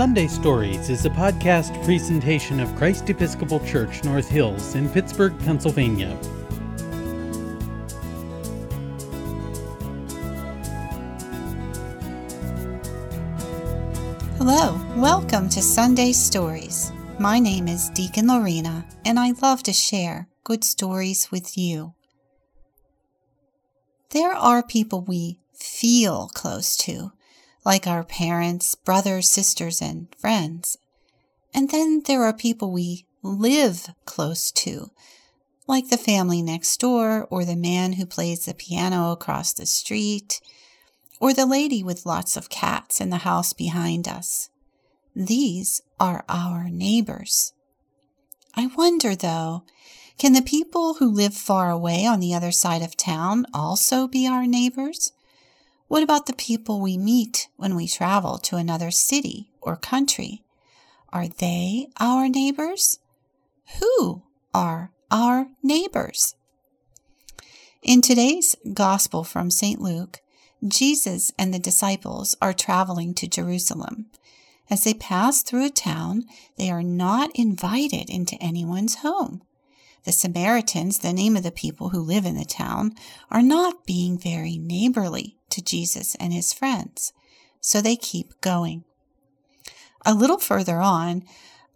Sunday Stories is a podcast presentation of Christ Episcopal Church North Hills in Pittsburgh, Pennsylvania. Hello, welcome to Sunday Stories. My name is Deacon Lorena, and I love to share good stories with you. There are people we feel close to, like our parents, brothers, sisters, and friends. And then there are people we live close to, like the family next door, or the man who plays the piano across the street, or the lady with lots of cats in the house behind us. These are our neighbors. I wonder, though, can the people who live far away on the other side of town also be our neighbors? What about the people we meet when we travel to another city or country? Are they our neighbors? Who are our neighbors? In today's Gospel from St. Luke, Jesus and the disciples are traveling to Jerusalem. As they pass through a town, they are not invited into anyone's home. The Samaritans, the name of the people who live in the town, are not being very neighborly to Jesus and his friends, so they keep going. A little further on,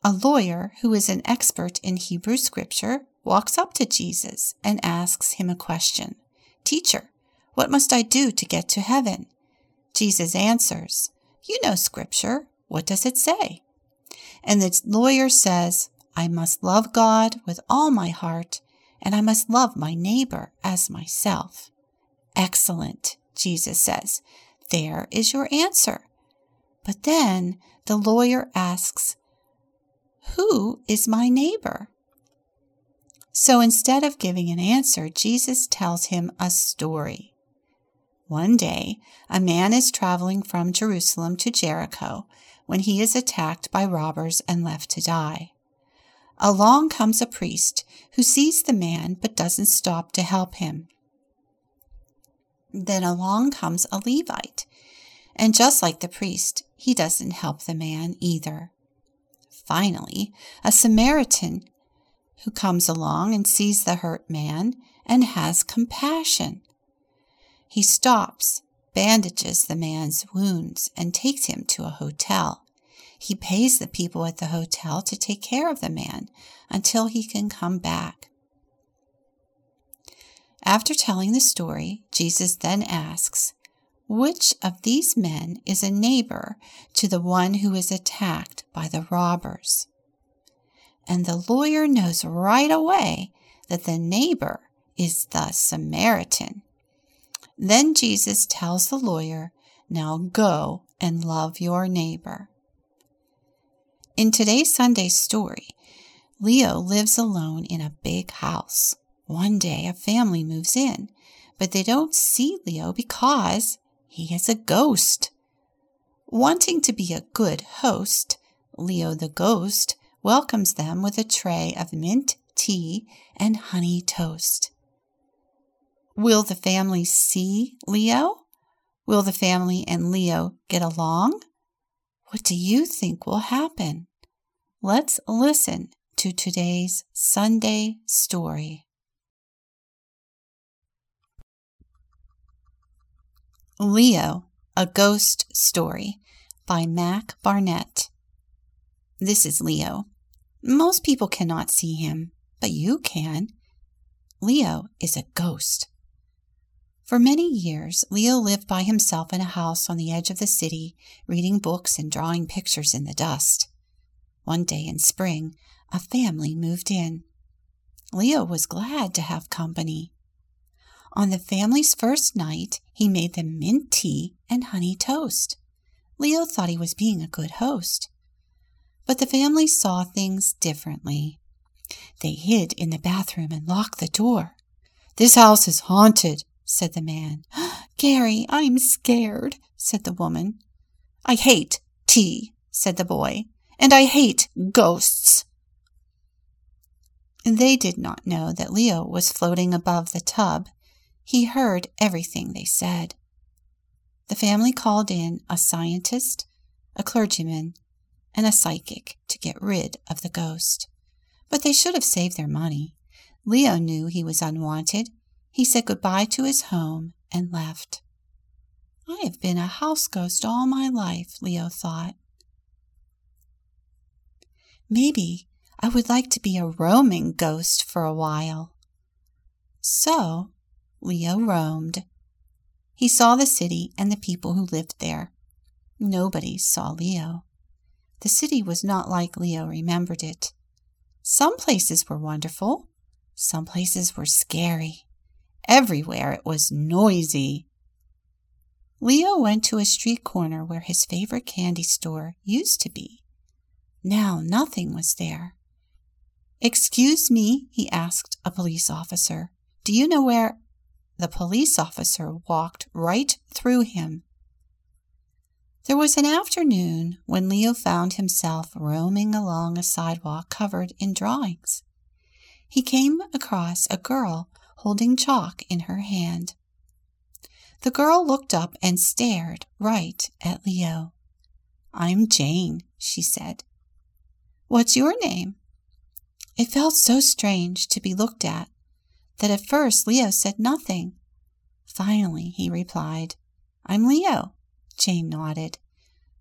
a lawyer who is an expert in Hebrew scripture walks up to Jesus and asks him a question Teacher, what must I do to get to heaven? Jesus answers, You know Scripture. What does it say? And the lawyer says, I must love God with all my heart, and I must love my neighbor as myself. Excellent, Jesus says. There is your answer. But then the lawyer asks, Who is my neighbor? So instead of giving an answer, Jesus tells him a story. One day, a man is traveling from Jerusalem to Jericho when he is attacked by robbers and left to die. Along comes a priest who sees the man but doesn't stop to help him. Then along comes a Levite, and just like the priest, he doesn't help the man either. Finally, a Samaritan who comes along and sees the hurt man and has compassion. He stops, bandages the man's wounds, and takes him to a hotel. He pays the people at the hotel to take care of the man until he can come back. After telling the story, Jesus then asks, Which of these men is a neighbor to the one who is attacked by the robbers? And the lawyer knows right away that the neighbor is the Samaritan. Then Jesus tells the lawyer, Now go and love your neighbor. In today's Sunday story, Leo lives alone in a big house. One day, a family moves in, but they don't see Leo because he is a ghost. Wanting to be a good host, Leo the ghost welcomes them with a tray of mint tea and honey toast. Will the family see Leo? Will the family and Leo get along? What do you think will happen? Let's listen to today's Sunday story. Leo, a Ghost Story by Mac Barnett. This is Leo. Most people cannot see him, but you can. Leo is a ghost. For many years, Leo lived by himself in a house on the edge of the city, reading books and drawing pictures in the dust. One day in spring, a family moved in. Leo was glad to have company. On the family's first night, he made them mint tea and honey toast. Leo thought he was being a good host. But the family saw things differently. They hid in the bathroom and locked the door. This house is haunted, said the man. Gary, I'm scared, said the woman. I hate tea, said the boy, and I hate ghosts. They did not know that Leo was floating above the tub. He heard everything they said. The family called in a scientist, a clergyman, and a psychic to get rid of the ghost. But they should have saved their money. Leo knew he was unwanted. He said goodbye to his home and left. I have been a house ghost all my life, Leo thought. Maybe I would like to be a roaming ghost for a while. So Leo roamed. He saw the city and the people who lived there. Nobody saw Leo. The city was not like Leo remembered it. Some places were wonderful, some places were scary. Everywhere it was noisy. Leo went to a street corner where his favorite candy store used to be. Now nothing was there. Excuse me, he asked a police officer. Do you know where? The police officer walked right through him. There was an afternoon when Leo found himself roaming along a sidewalk covered in drawings. He came across a girl holding chalk in her hand. The girl looked up and stared right at Leo. I'm Jane, she said. What's your name? It felt so strange to be looked at that at first Leo said nothing. Finally, he replied, I'm Leo. Jane nodded.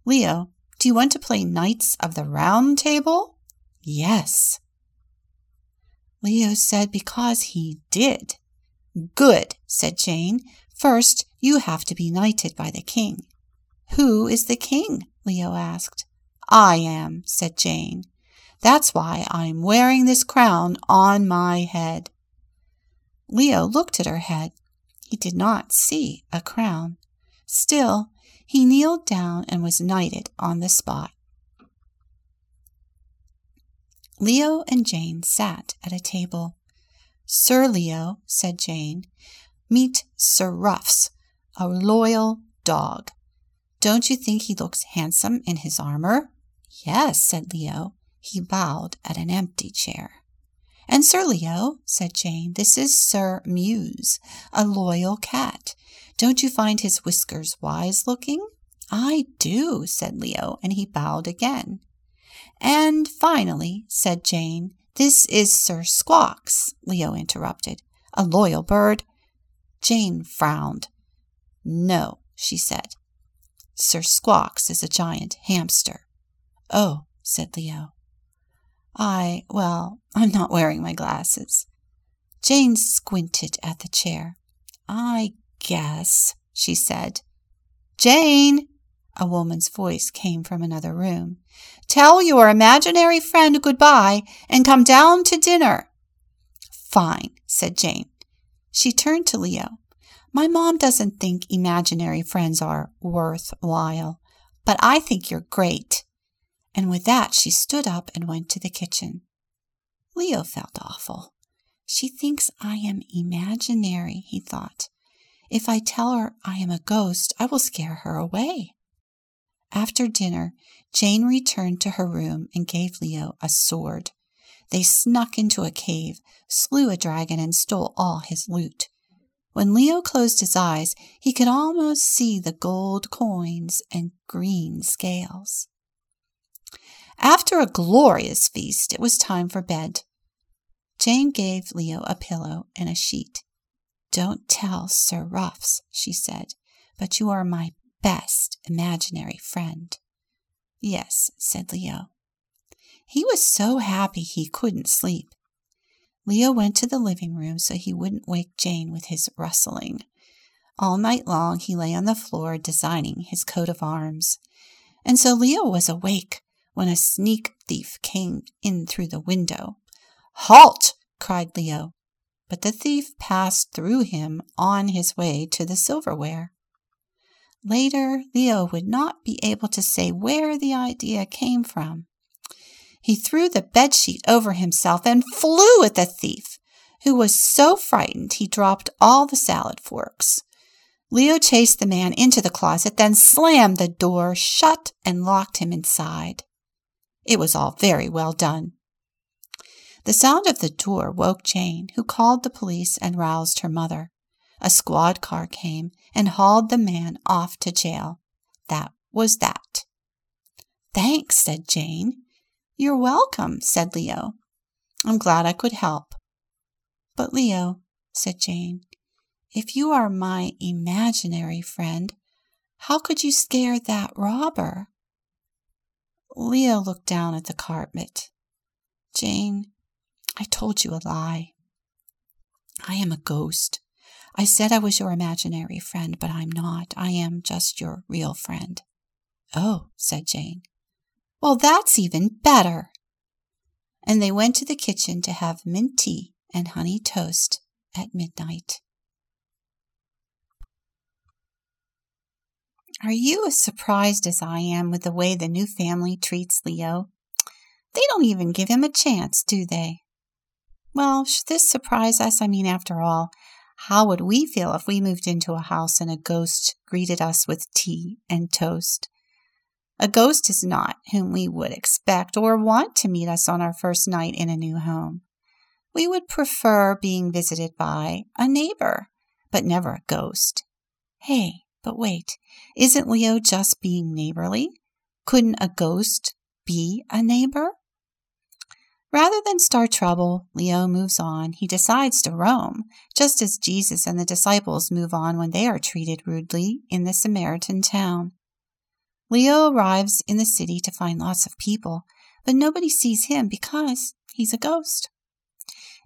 Leo, do you want to play Knights of the Round Table? Yes. Leo said because he did. Good, said Jane. First, you have to be knighted by the king. Who is the king? Leo asked. I am, said Jane. That's why I'm wearing this crown on my head. Leo looked at her head. He did not see a crown. Still, he kneeled down and was knighted on the spot. Leo and Jane sat at a table. Sir Leo, said Jane, meet Sir Ruffs, a loyal dog. Don't you think he looks handsome in his armor? Yes, said Leo. He bowed at an empty chair. And Sir Leo, said Jane, this is Sir Muse, a loyal cat. Don't you find his whiskers wise looking? I do, said Leo, and he bowed again. And finally, said Jane, this is Sir Squawks, Leo interrupted. A loyal bird. Jane frowned. No, she said. Sir Squawks is a giant hamster. Oh, said Leo. I, well, I'm not wearing my glasses. Jane squinted at the chair. I guess, she said. Jane, a woman's voice came from another room. Tell your imaginary friend goodbye and come down to dinner. Fine, said Jane. She turned to Leo. My mom doesn't think imaginary friends are worthwhile, but I think you're great and with that she stood up and went to the kitchen. Leo felt awful. She thinks I am imaginary, he thought. If I tell her I am a ghost, I will scare her away. After dinner, Jane returned to her room and gave Leo a sword. They snuck into a cave, slew a dragon, and stole all his loot. When Leo closed his eyes, he could almost see the gold coins and green scales. After a glorious feast, it was time for bed. Jane gave Leo a pillow and a sheet. Don't tell Sir Ruffs, she said, but you are my best imaginary friend. Yes, said Leo. He was so happy he couldn't sleep. Leo went to the living room so he wouldn't wake Jane with his rustling. All night long he lay on the floor designing his coat of arms. And so Leo was awake when a sneak thief came in through the window. Halt! cried Leo. But the thief passed through him on his way to the silverware. Later, Leo would not be able to say where the idea came from. He threw the bedsheet over himself and flew at the thief, who was so frightened he dropped all the salad forks. Leo chased the man into the closet, then slammed the door shut and locked him inside. It was all very well done. The sound of the door woke Jane, who called the police and roused her mother. A squad car came and hauled the man off to jail. That was that. Thanks, said Jane. You're welcome, said Leo. I'm glad I could help. But, Leo, said Jane, if you are my imaginary friend, how could you scare that robber? Leo looked down at the carpet. Jane, I told you a lie. I am a ghost. I said I was your imaginary friend, but I'm not. I am just your real friend. Oh, said Jane. Well, that's even better. And they went to the kitchen to have mint tea and honey toast at midnight. Are you as surprised as I am with the way the new family treats Leo? They don't even give him a chance, do they? Well, should this surprise us? I mean, after all, how would we feel if we moved into a house and a ghost greeted us with tea and toast? A ghost is not whom we would expect or want to meet us on our first night in a new home. We would prefer being visited by a neighbor, but never a ghost. Hey, but wait, isn't Leo just being neighborly? Couldn't a ghost be a neighbor? Rather than start trouble, Leo moves on. He decides to roam, just as Jesus and the disciples move on when they are treated rudely in the Samaritan town. Leo arrives in the city to find lots of people, but nobody sees him because he's a ghost.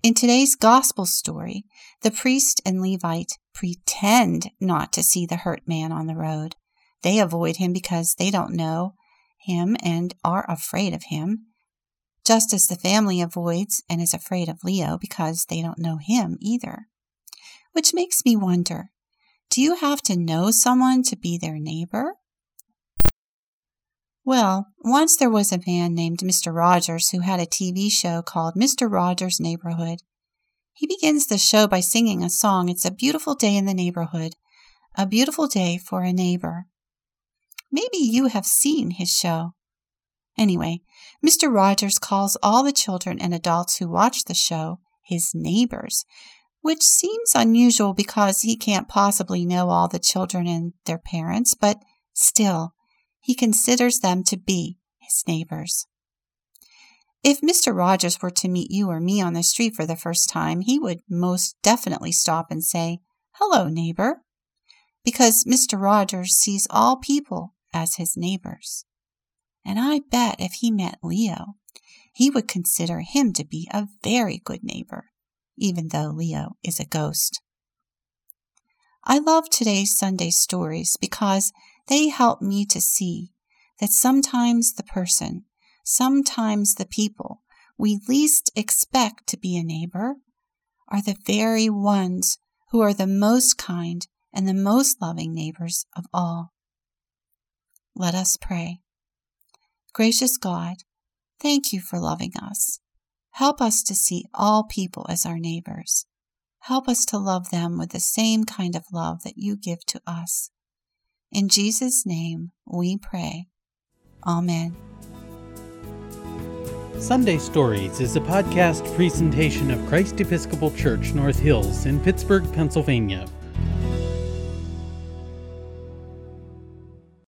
In today's gospel story, the priest and Levite pretend not to see the hurt man on the road. They avoid him because they don't know him and are afraid of him just as the family avoids and is afraid of Leo because they don't know him either. Which makes me wonder do you have to know someone to be their neighbor? Well, once there was a man named Mr. Rogers who had a TV show called Mr. Rogers' Neighborhood. He begins the show by singing a song, It's a Beautiful Day in the Neighborhood, a beautiful day for a neighbor. Maybe you have seen his show. Anyway, Mr. Rogers calls all the children and adults who watch the show his neighbors, which seems unusual because he can't possibly know all the children and their parents, but still, he considers them to be his neighbors. If Mr. Rogers were to meet you or me on the street for the first time, he would most definitely stop and say, Hello, neighbor, because Mr. Rogers sees all people as his neighbors and I bet if he met Leo, he would consider him to be a very good neighbor, even though Leo is a ghost. I love today's Sunday stories because they help me to see that sometimes the person, sometimes the people we least expect to be a neighbor are the very ones who are the most kind and the most loving neighbors of all. Let us pray. Gracious God, thank you for loving us. Help us to see all people as our neighbors. Help us to love them with the same kind of love that you give to us. In Jesus' name we pray. Amen. Sunday Stories is a podcast presentation of Christ Episcopal Church North Hills in Pittsburgh, Pennsylvania.